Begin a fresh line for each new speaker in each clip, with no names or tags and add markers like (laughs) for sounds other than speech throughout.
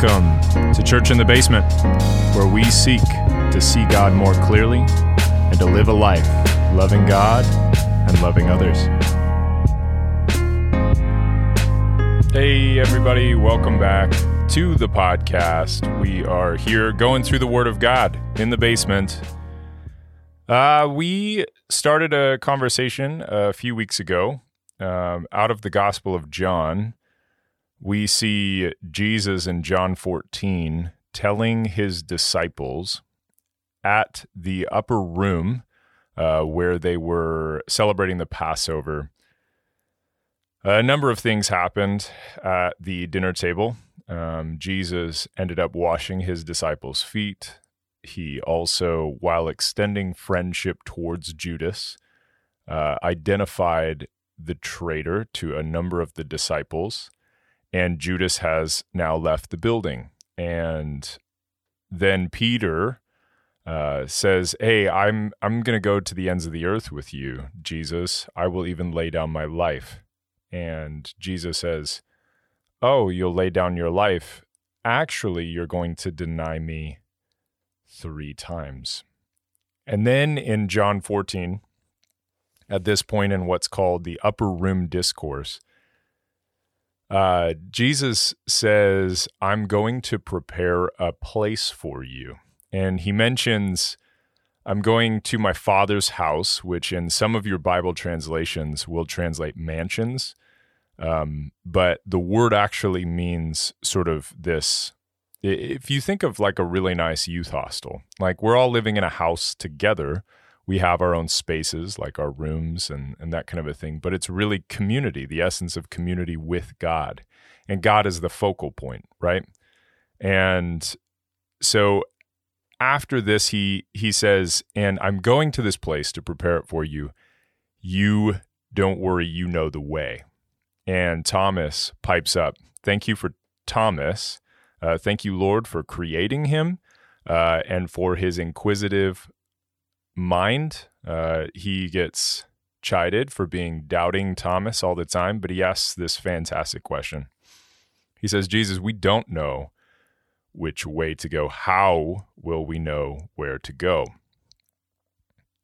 Welcome to Church in the Basement, where we seek to see God more clearly and to live a life loving God and loving others. Hey, everybody, welcome back to the podcast. We are here going through the Word of God in the basement. Uh, we started a conversation a few weeks ago um, out of the Gospel of John we see Jesus in John 14 telling his disciples at the upper room uh, where they were celebrating the Passover. A number of things happened at the dinner table. Um, Jesus ended up washing his disciples' feet. He also, while extending friendship towards Judas, uh, identified the traitor to a number of the disciples and Judas has now left the building. And then Peter uh, says, "Hey, I'm I'm going to go to the ends of the earth with you, Jesus. I will even lay down my life." And Jesus says, "Oh, you'll lay down your life. Actually, you're going to deny me 3 times." And then in John 14, at this point in what's called the upper room discourse, uh, Jesus says, I'm going to prepare a place for you. And he mentions, I'm going to my father's house, which in some of your Bible translations will translate mansions. Um, but the word actually means sort of this. If you think of like a really nice youth hostel, like we're all living in a house together, we have our own spaces like our rooms and, and that kind of a thing but it's really community the essence of community with god. And god is the focal point right? And so after this he he says and i'm going to this place to prepare it for you. You don't worry you know the way. And thomas pipes up thank you for thomas. Uh, thank you lord for creating him uh, and for his inquisitive mind. Uh, he gets chided for being doubting Thomas all the time, but he asks this fantastic question. He says, Jesus, we don't know which way to go. How will we know where to go?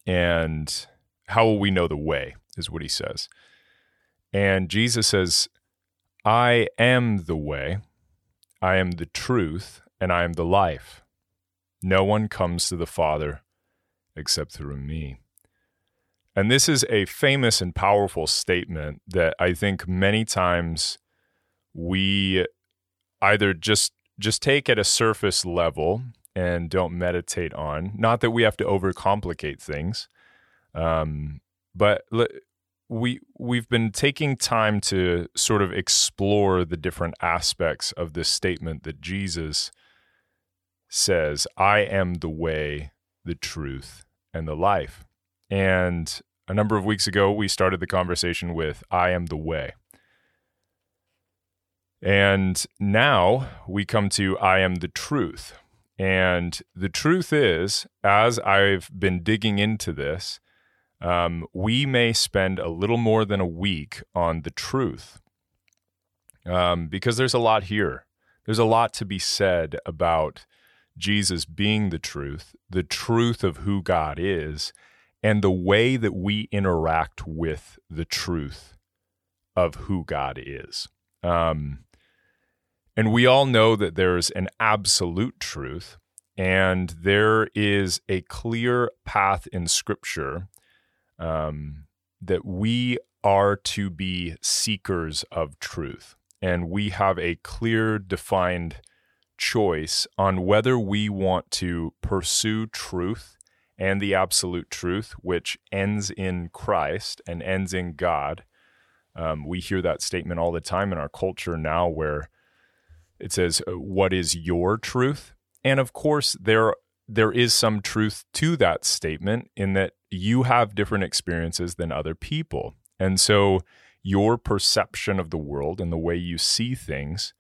And how will we know the way, is what he says. And Jesus says, I am the way, I am the truth, and I am the life. No one comes to the Father except through me. And this is a famous and powerful statement that I think many times we either just just take at a surface level and don't meditate on. Not that we have to overcomplicate things, um, but we we've been taking time to sort of explore the different aspects of this statement that Jesus says, "I am the way, the truth, and the life. And a number of weeks ago, we started the conversation with I am the way. And now we come to I am the truth. And the truth is, as I've been digging into this, um, we may spend a little more than a week on the truth um, because there's a lot here. There's a lot to be said about Jesus being the truth, the truth of who God is, and the way that we interact with the truth of who God is. Um, and we all know that there's an absolute truth, and there is a clear path in Scripture um, that we are to be seekers of truth. And we have a clear, defined choice on whether we want to pursue truth and the absolute truth, which ends in Christ and ends in God. Um, we hear that statement all the time in our culture now, where it says, uh, "What is your truth?" And of course, there there is some truth to that statement in that you have different experiences than other people, and so your perception of the world and the way you see things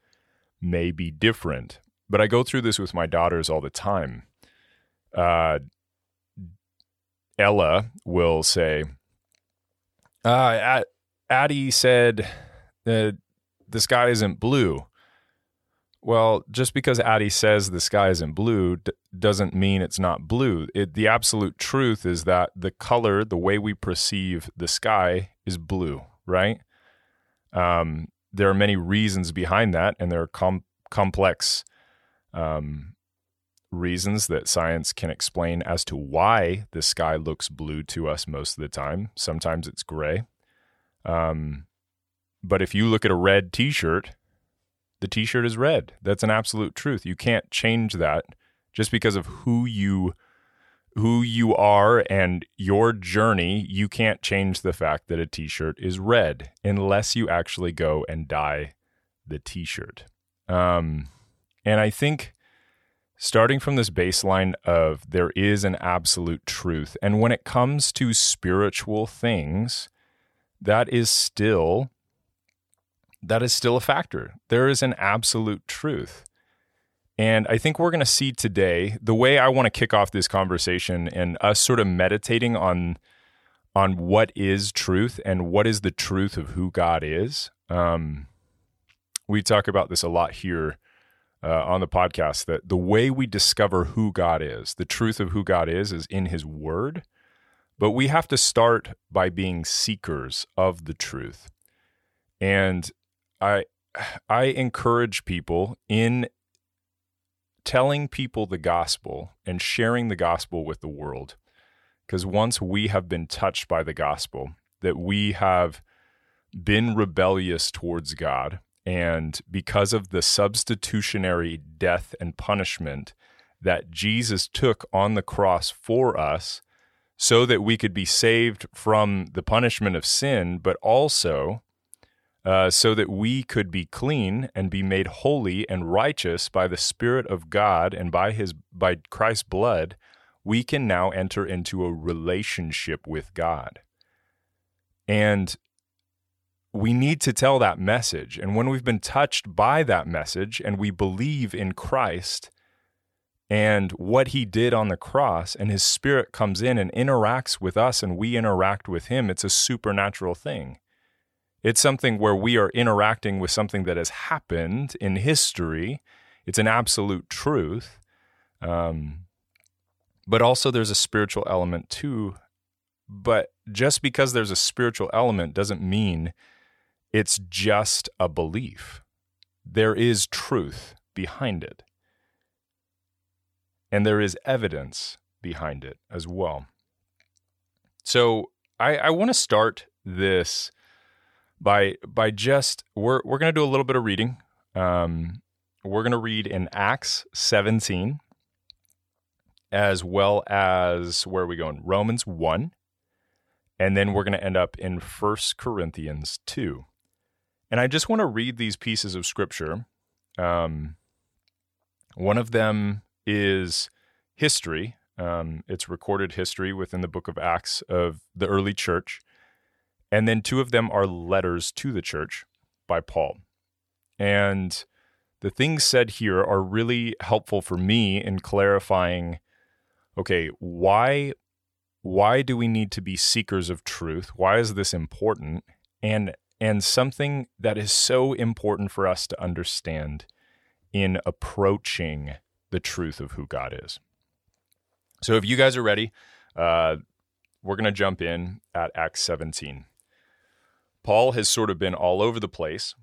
may be different. But I go through this with my daughters all the time. Uh, Ella will say, uh, Addie said that the sky isn't blue. well, just because Addie says the sky isn't blue d- doesn't mean it's not blue. It, the absolute truth is that the color, the way we perceive the sky, is blue, right? Um, there are many reasons behind that, and there are com- complex um, reasons that science can explain as to why the sky looks blue to us most of the time. Sometimes it's gray. Um, but if you look at a red t shirt, the t shirt is red. That's an absolute truth. You can't change that just because of who you who you are and your journey, you can't change the fact that a t-shirt is red unless you actually go and dye the t-shirt. Um, and I think starting from this baseline of there is an absolute truth, and when it comes to spiritual things, that is still that is still a factor. There is an absolute truth. And I think we're going to see today the way I want to kick off this conversation and us sort of meditating on on what is truth and what is the truth of who God is. Um, we talk about this a lot here uh, on the podcast that the way we discover who God is, the truth of who God is, is in His Word. But we have to start by being seekers of the truth. And I I encourage people in telling people the gospel and sharing the gospel with the world. Because once we have been touched by the gospel, that we have been rebellious towards God, and because of the substitutionary death and punishment that Jesus took on the cross for us, so that we could be saved from the punishment of sin, but also uh, so that we could be clean and be made holy and righteous by the Spirit of God and by His by Christ's blood, we can now enter into a relationship with God. And we need to tell that message. And when we've been touched by that message and we believe in Christ and what he did on the cross, and his spirit comes in and interacts with us and we interact with him, it's a supernatural thing. It's something where we are interacting with something that has happened in history. It's an absolute truth. Um, but also, there's a spiritual element too. But just because there's a spiritual element doesn't mean it's just a belief. There is truth behind it. And there is evidence behind it as well. So I, I want to start this by by just we're we're going to do a little bit of reading. Um, we're going to read in Acts 17 as well as where are we going? Romans 1. And then we're going to end up in First Corinthians 2. And I just want to read these pieces of scripture. Um, one of them is history. Um, it's recorded history within the book of Acts of the early church. And then two of them are letters to the church by Paul. And the things said here are really helpful for me in clarifying okay, why why do we need to be seekers of truth? Why is this important? And and something that is so important for us to understand in approaching the truth of who God is. So if you guys are ready, uh, we're going to jump in at Acts 17. Paul has sort of been all over the place,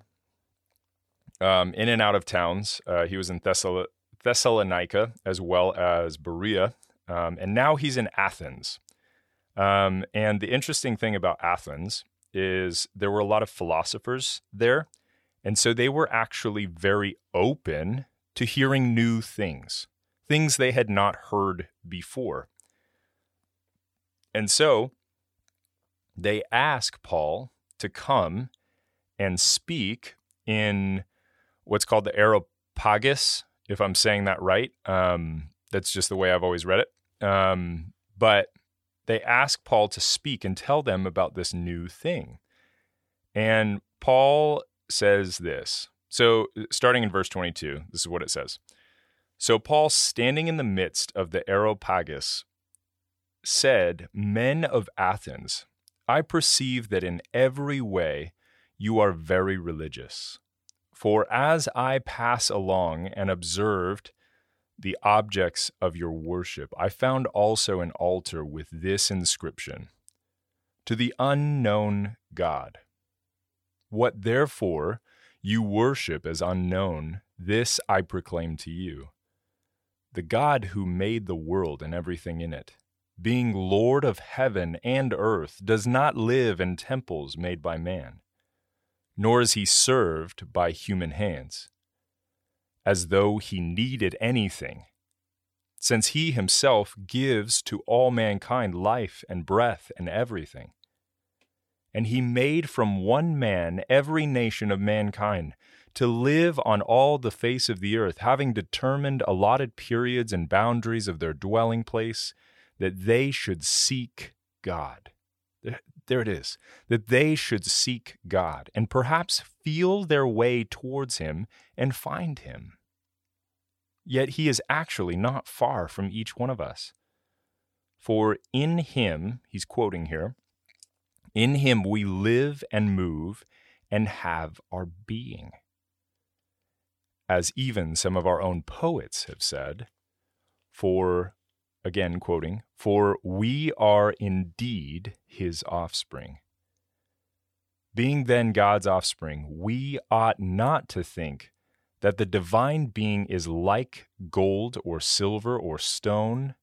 um, in and out of towns. Uh, he was in Thessal- Thessalonica as well as Berea, um, and now he's in Athens. Um, and the interesting thing about Athens is there were a lot of philosophers there, and so they were actually very open to hearing new things, things they had not heard before. And so they ask Paul to come and speak in what's called the Areopagus, if I'm saying that right. Um, that's just the way I've always read it. Um, but they ask Paul to speak and tell them about this new thing. And Paul says this. So, starting in verse 22, this is what it says. So, Paul, standing in the midst of the Areopagus, said, Men of Athens, I perceive that in every way you are very religious. For as I pass along and observed the objects of your worship, I found also an altar with this inscription To the unknown God. What therefore you worship as unknown, this I proclaim to you. The God who made the world and everything in it, being Lord of heaven and earth, does not live in temples made by man nor is he served by human hands, as though he needed anything, since he himself gives to all mankind life and breath and everything. And he made from one man every nation of mankind to live on all the face of the earth, having determined allotted periods and boundaries of their dwelling place, that they should seek God. There it is. That they should seek God and perhaps feel their way towards Him and find Him. Yet He is actually not far from each one of us. For in Him, he's quoting here, in Him we live and move and have our being. As even some of our own poets have said, for again quoting, For we are indeed his offspring. Being then God's offspring, we ought not to think that the divine being is like gold or silver or stone,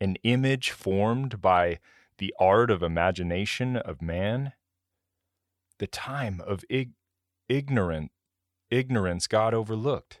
an image formed by the art of imagination of man. The time of ig- ignorant ignorance God overlooked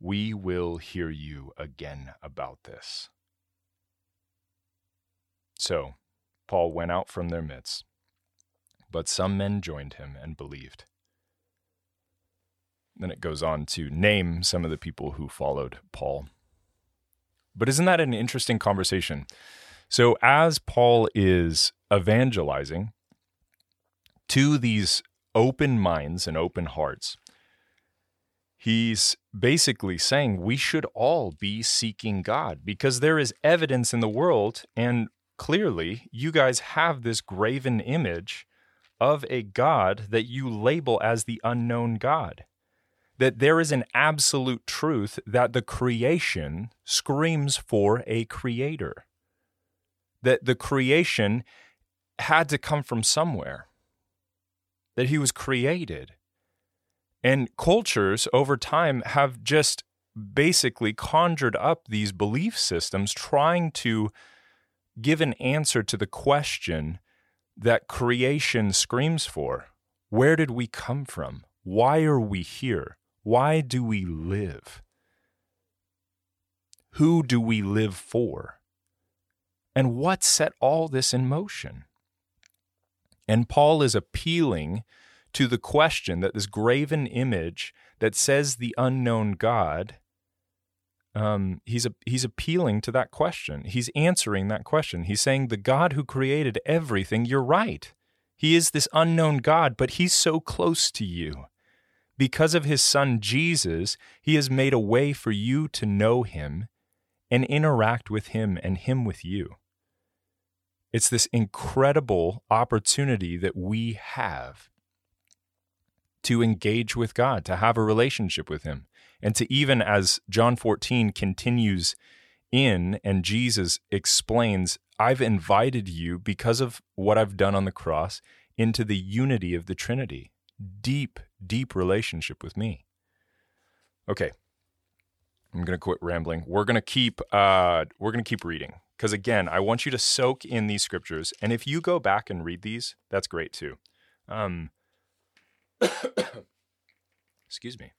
we will hear you again about this. So Paul went out from their midst, but some men joined him and believed. Then it goes on to name some of the people who followed Paul. But isn't that an interesting conversation? So, as Paul is evangelizing to these open minds and open hearts, he's basically saying we should all be seeking God because there is evidence in the world, and clearly you guys have this graven image of a God that you label as the unknown God. That there is an absolute truth that the creation screams for a creator. That the creation had to come from somewhere. That he was created and cultures over time have just basically conjured up these belief systems trying to give an answer to the question that creation screams for Where did we come from? Why are we here? Why do we live? Who do we live for? And what set all this in motion? And Paul is appealing to the question that this graven image that says the unknown God, um, he's he's appealing to that question. He's answering that question. He's saying the God who created everything. You're right. He is this unknown God, but he's so close to you. Because of his son Jesus, he has made a way for you to know him and interact with him and him with you. It's this incredible opportunity that we have to engage with God, to have a relationship with Him, and to even as John 14 continues in and Jesus explains, I've invited you because of what I've done on the cross into the unity of the Trinity. Deep, deep relationship with me. Okay. I'm going to quit rambling. We're going to keep uh we're going to keep reading because again, I want you to soak in these scriptures and if you go back and read these, that's great too. Um (coughs) Excuse me.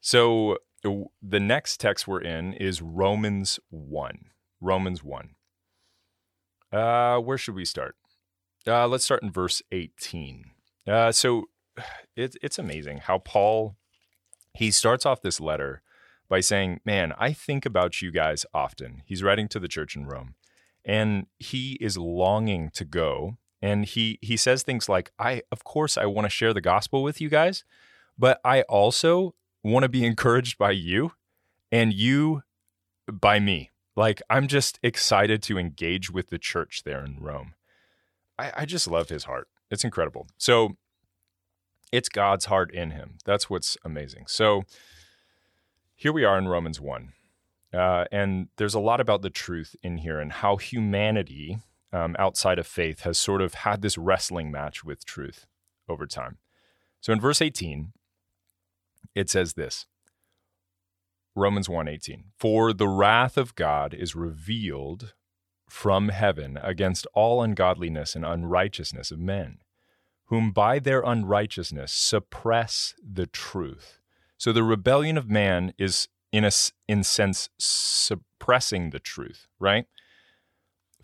So the next text we're in is Romans 1. Romans 1. Uh, where should we start? Uh, let's start in verse 18. Uh, so (sighs) it, it's amazing how Paul, he starts off this letter by saying, Man, I think about you guys often. He's writing to the church in Rome, and he is longing to go. And he, he says things like, I, of course, I want to share the gospel with you guys, but I also want to be (laughs) encouraged by you and you by me. Like, I'm just excited to engage with the church there in Rome. I, I just love his heart. It's incredible. So, it's God's heart in him. That's what's amazing. So, here we are in Romans 1. Uh, and there's a lot about the truth in here and how humanity um, outside of faith has sort of had this wrestling match with truth over time. So in verse 18, it says this Romans 1:18 For the wrath of God is revealed from heaven against all ungodliness and unrighteousness of men whom by their unrighteousness suppress the truth so the rebellion of man is in a in sense suppressing the truth, right?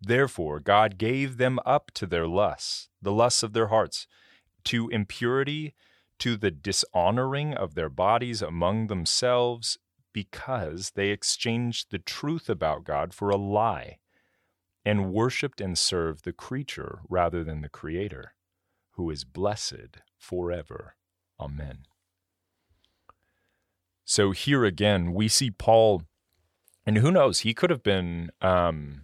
Therefore, God gave them up to their lusts, the lusts of their hearts, to impurity, to the dishonoring of their bodies among themselves, because they exchanged the truth about God for a lie, and worshiped and served the creature rather than the Creator, who is blessed forever. Amen. So here again, we see Paul and who knows? He could have been. Um,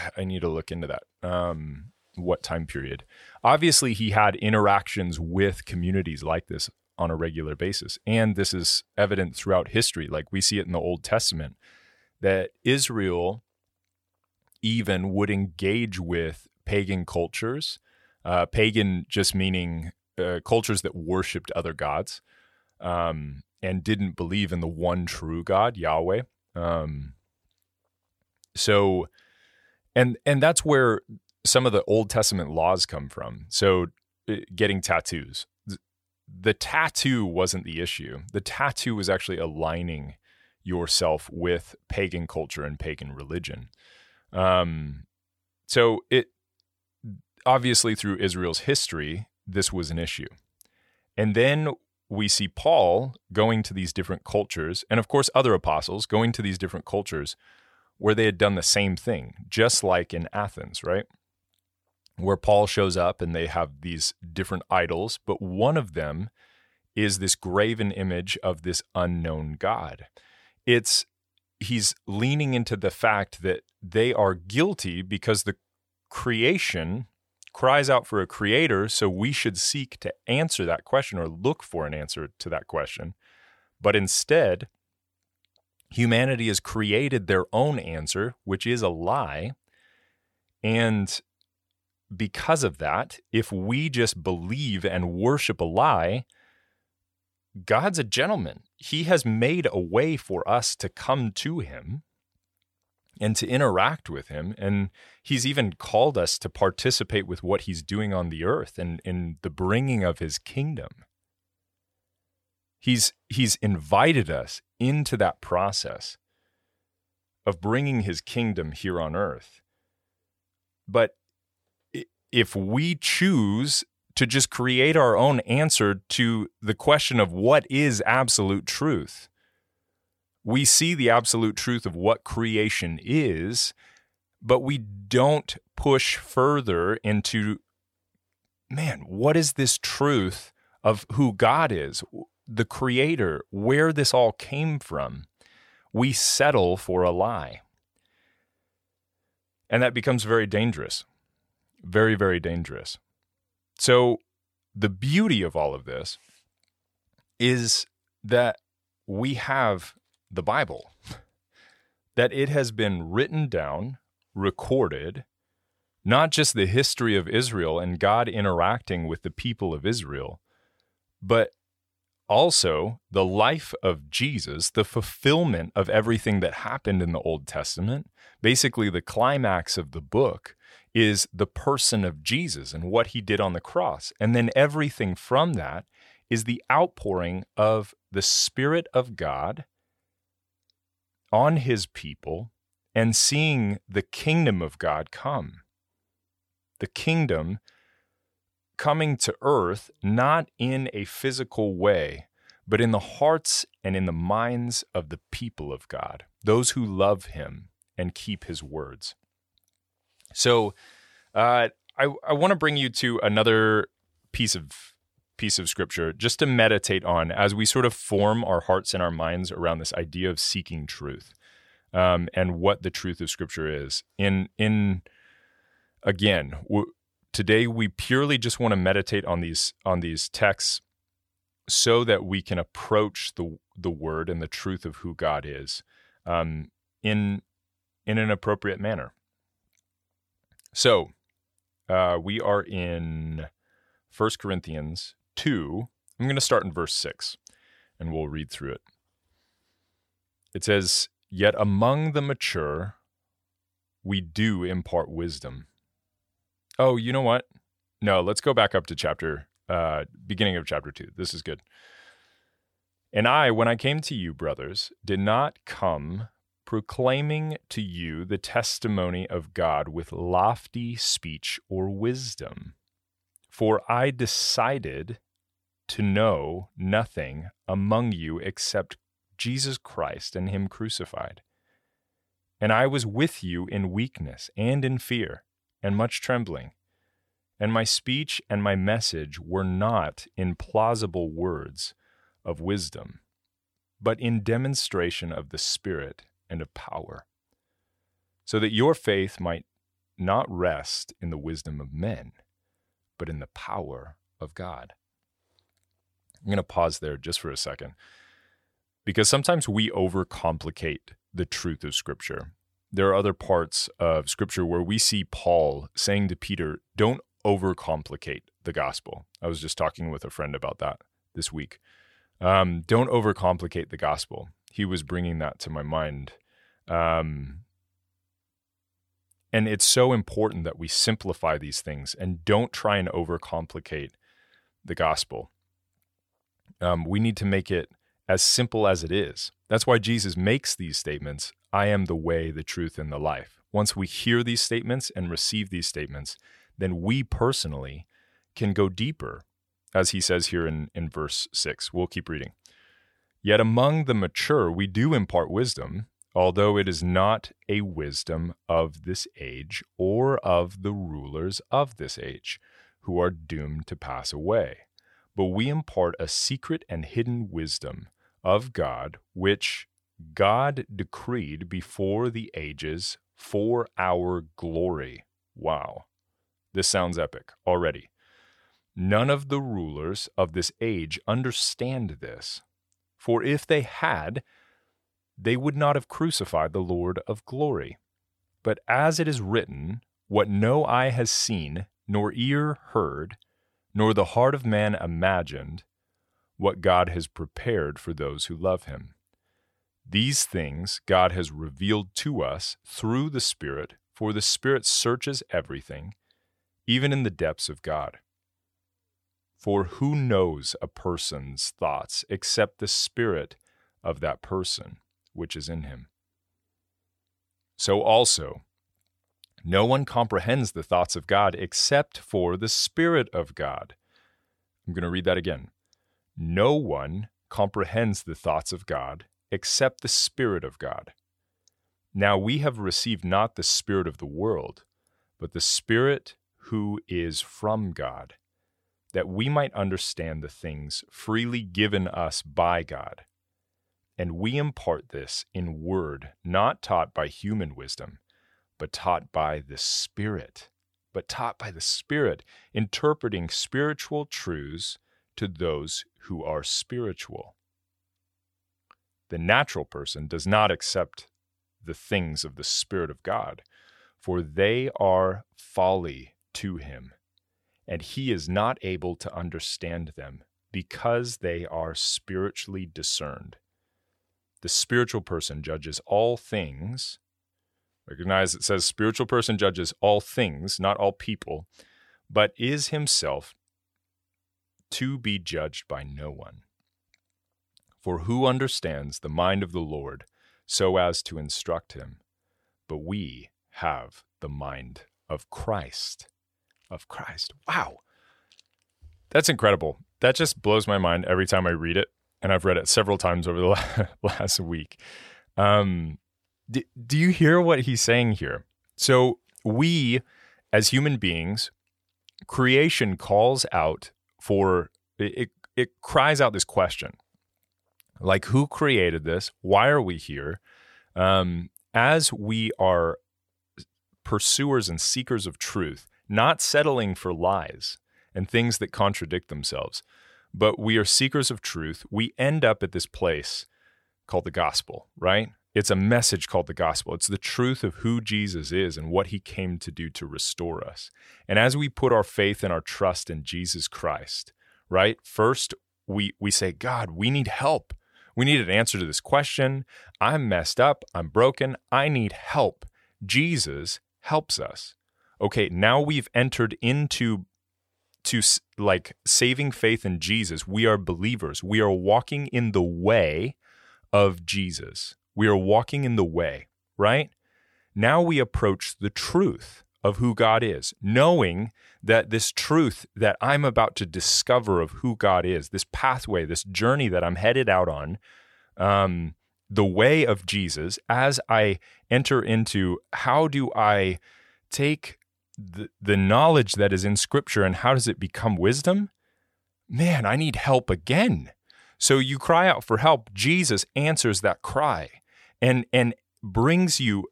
(sighs) I need to look into that. Um, what time period? Obviously, he had interactions with communities like this on a regular basis, and this is evident throughout history. Like we see it in the Old Testament, that Israel even would engage with pagan cultures. Uh, pagan just meaning uh, cultures that worshipped other gods um, and didn't believe in the one true God, Yahweh. Um, so, and and that's where some of the Old Testament laws come from. So, uh, getting tattoos. The tattoo wasn't the issue. The tattoo was actually aligning yourself with pagan culture and pagan religion. Um, so it obviously through Israel's history, this was an issue. And then we see Paul going to these different cultures, and of course, other apostles going to these different cultures where they had done the same thing, just like in Athens, right? Where Paul shows up and they have these different idols, but one of them is this graven image of this unknown God. It's he's leaning into the fact that they are guilty because the creation cries out for a creator, so we should seek to answer that question or look for an answer to that question. But instead, humanity has created their own answer, which is a lie. And because of that, if we just believe and worship a lie, God's a gentleman. He has made a way for us to come to him and to interact with him. And he's even called us to participate with what he's doing on the earth and in the bringing of his kingdom. He's, he's invited us into that process of bringing his kingdom here on earth. But if we choose to just create our own answer to the question of what is absolute truth, we see the absolute truth of what creation is, but we don't push further into, man, what is this truth of who God is, the creator, where this all came from? We settle for a lie. And that becomes very dangerous. Very, very dangerous. So, the beauty of all of this is that we have the Bible, (laughs) that it has been written down, recorded, not just the history of Israel and God interacting with the people of Israel, but also the life of Jesus, the fulfillment of everything that happened in the Old Testament. Basically, the climax of the book is the person of Jesus and what he did on the cross. And then everything from that is the outpouring of the Spirit of God on his people and seeing the kingdom of God come. The kingdom coming to earth not in a physical way, but in the hearts and in the minds of the people of God, those who love him and keep his words. So, uh, I, I want to bring you to another piece of piece of scripture just to meditate on as we sort of form our hearts and our minds around this idea of seeking truth um, and what the truth of scripture is. In in again, w- Today we purely just want to meditate on these on these texts so that we can approach the the word and the truth of who God is um, in in an appropriate manner. So uh, we are in 1 Corinthians 2. I'm going to start in verse 6 and we'll read through it. It says, Yet among the mature, we do impart wisdom Oh, you know what? No, let's go back up to chapter, uh, beginning of chapter two. This is good. And I, when I came to you, brothers, did not come proclaiming to you the testimony of God with lofty speech or wisdom. For I decided to know nothing among you except Jesus Christ and Him crucified. And I was with you in weakness and in fear and much trembling. And my speech and my message were not in plausible words of wisdom, but in demonstration of the Spirit and of power, so that your faith might not rest in the wisdom of men, but in the power of God. I'm going to pause there just for a second because sometimes we overcomplicate the truth of Scripture there are other parts of scripture where we see Paul saying to Peter, don't overcomplicate the gospel. I was just talking with a friend about that this week. Um, don't overcomplicate the gospel. He was bringing that to my mind. Um, and it's so important that we simplify these things and don't try and overcomplicate the gospel. Um, we need to make it as simple as it is. That's why Jesus makes these statements I am the way, the truth, and the life. Once we hear these statements and receive these statements, then we personally can go deeper, as he says here in, in verse 6. We'll keep reading. Yet among the mature, we do impart wisdom, although it is not a wisdom of this age or of the rulers of this age, who are doomed to pass away. But we impart a secret and hidden wisdom of God, which God decreed before the ages for our glory. Wow. This sounds epic already. None of the rulers of this age understand this. For if they had, they would not have crucified the Lord of glory. But as it is written, what no eye has seen, nor ear heard, nor the heart of man imagined, what God has prepared for those who love him. These things God has revealed to us through the Spirit, for the Spirit searches everything, even in the depths of God. For who knows a person's thoughts except the Spirit of that person which is in him? So also, no one comprehends the thoughts of God except for the Spirit of God. I'm going to read that again. No one comprehends the thoughts of God except the Spirit of God. Now we have received not the Spirit of the world, but the Spirit who is from God, that we might understand the things freely given us by God. And we impart this in word not taught by human wisdom, but taught by the Spirit. But taught by the Spirit, interpreting spiritual truths to those who are spiritual. The natural person does not accept the things of the Spirit of God, for they are folly to him, and he is not able to understand them because they are spiritually discerned. The spiritual person judges all things. Recognize it says spiritual person judges all things, not all people, but is himself to be judged by no one. For who understands the mind of the Lord so as to instruct him? But we have the mind of Christ. Of Christ. Wow. That's incredible. That just blows my mind every time I read it. And I've read it several times over the (laughs) last week. Um, do, do you hear what he's saying here? So, we as human beings, creation calls out for it, it cries out this question like, who created this? Why are we here? Um, as we are pursuers and seekers of truth, not settling for lies and things that contradict themselves, but we are seekers of truth, we end up at this place called the gospel, right? It's a message called the gospel. It's the truth of who Jesus is and what he came to do to restore us. And as we put our faith and our trust in Jesus Christ, right? First, we we say, God, we need help. We need an answer to this question. I'm messed up. I'm broken. I need help. Jesus helps us. Okay, now we've entered into to like saving faith in Jesus. We are believers. We are walking in the way of Jesus. We are walking in the way, right? Now we approach the truth of who God is, knowing that this truth that I'm about to discover of who God is, this pathway, this journey that I'm headed out on, um, the way of Jesus, as I enter into how do I take the, the knowledge that is in Scripture and how does it become wisdom? Man, I need help again. So you cry out for help. Jesus answers that cry and, and brings you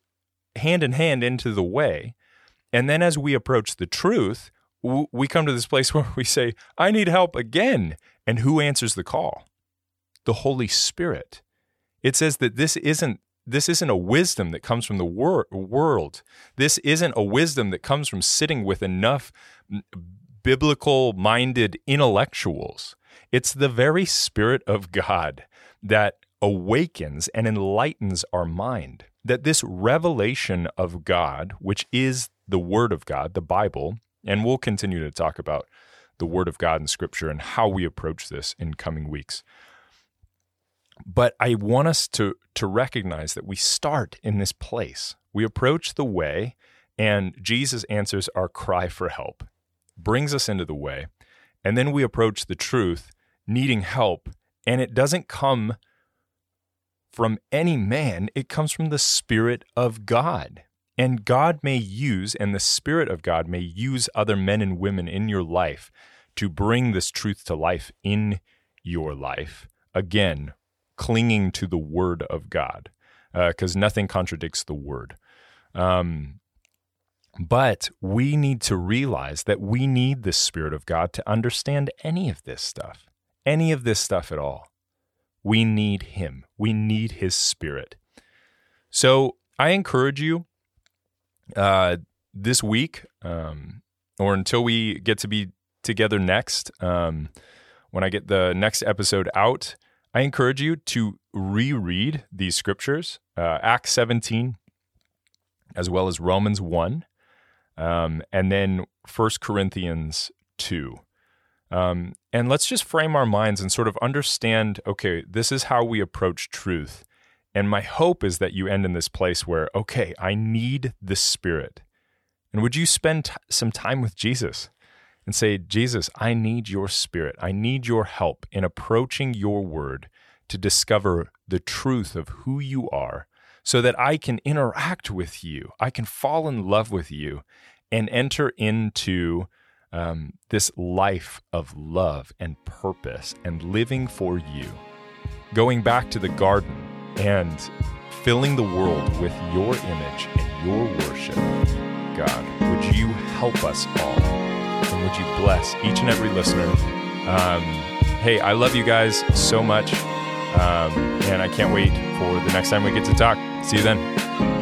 hand in hand into the way. And then as we approach the truth, we come to this place (laughs) where we say, I need help again. And who answers the call? The Holy Spirit. It says that this isn't this isn't a wisdom that comes from the wor- world. This isn't a wisdom that comes from sitting with enough biblical minded intellectuals. It's the very Spirit of God that awakens and enlightens our mind. That this revelation of God, which is the Word of God, the Bible, and we'll continue to talk about the Word of God in Scripture and how we approach this in coming weeks. But I want us to, to recognize that we start in this place. We approach the way, and Jesus answers our cry for help, brings us into the way, and then we approach the truth, needing help, and it doesn't come from any man, it comes from the Spirit of God. And God may use, and the Spirit of God may use other men and women in your life to bring this truth to life in your life. Again, clinging to the Word of God, because uh, nothing contradicts the Word. Um, but we need to realize that we need the Spirit of God to understand any of this stuff, any of this stuff at all. We need Him, we need His Spirit. So I encourage you uh, this week, um, or until we get to be together next, um, when I get the next episode out, I encourage you to reread these scriptures, uh, Acts 17, as well as Romans 1, um, and then 1 Corinthians 2. Um, and let's just frame our minds and sort of understand okay, this is how we approach truth. And my hope is that you end in this place where, okay, I need the Spirit. And would you spend t- some time with Jesus and say, Jesus, I need your Spirit. I need your help in approaching your word to discover the truth of who you are so that I can interact with you. I can fall in love with you and enter into um, this life of love and purpose and living for you. Going back to the garden and filling the world with your image and your worship. God, would you help us all? And would you bless each and every listener? Um, hey, I love you guys so much. Um, and I can't wait for the next time we get to talk. See you then.